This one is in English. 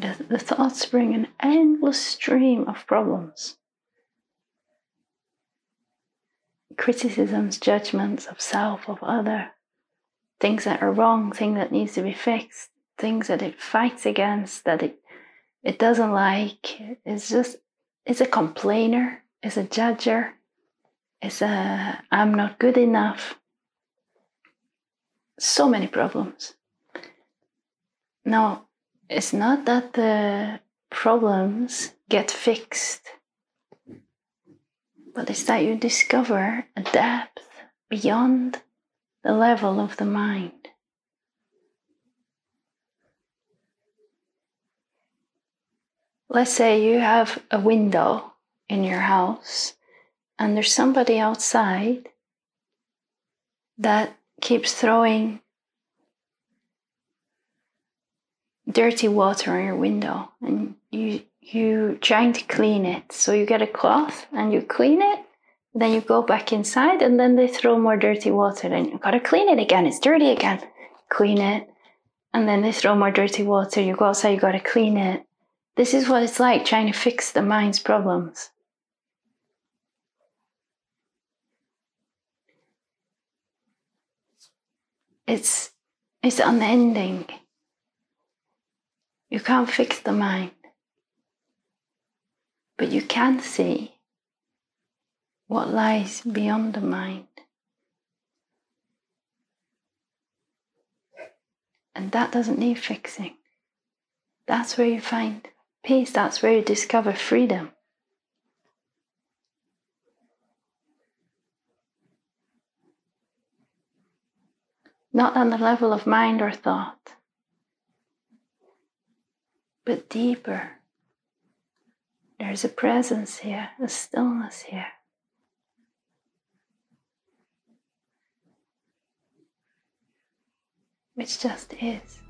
the, the thoughts bring an endless stream of problems. Criticisms, judgments of self, of other, things that are wrong, things that needs to be fixed, things that it fights against, that it it doesn't like. It's just it's a complainer, it's a judger, it's a I'm not good enough. So many problems. Now, it's not that the problems get fixed, but it's that you discover a depth beyond the level of the mind. Let's say you have a window in your house and there's somebody outside that keeps throwing dirty water on your window and you you trying to clean it. So you get a cloth and you clean it then you go back inside and then they throw more dirty water and you gotta clean it again. It's dirty again. Clean it and then they throw more dirty water. You go outside you gotta clean it. This is what it's like trying to fix the mind's problems. It's it's unending you can't fix the mind, but you can see what lies beyond the mind. And that doesn't need fixing. That's where you find peace, that's where you discover freedom. Not on the level of mind or thought but deeper. There's a presence here, a stillness here. Which just is.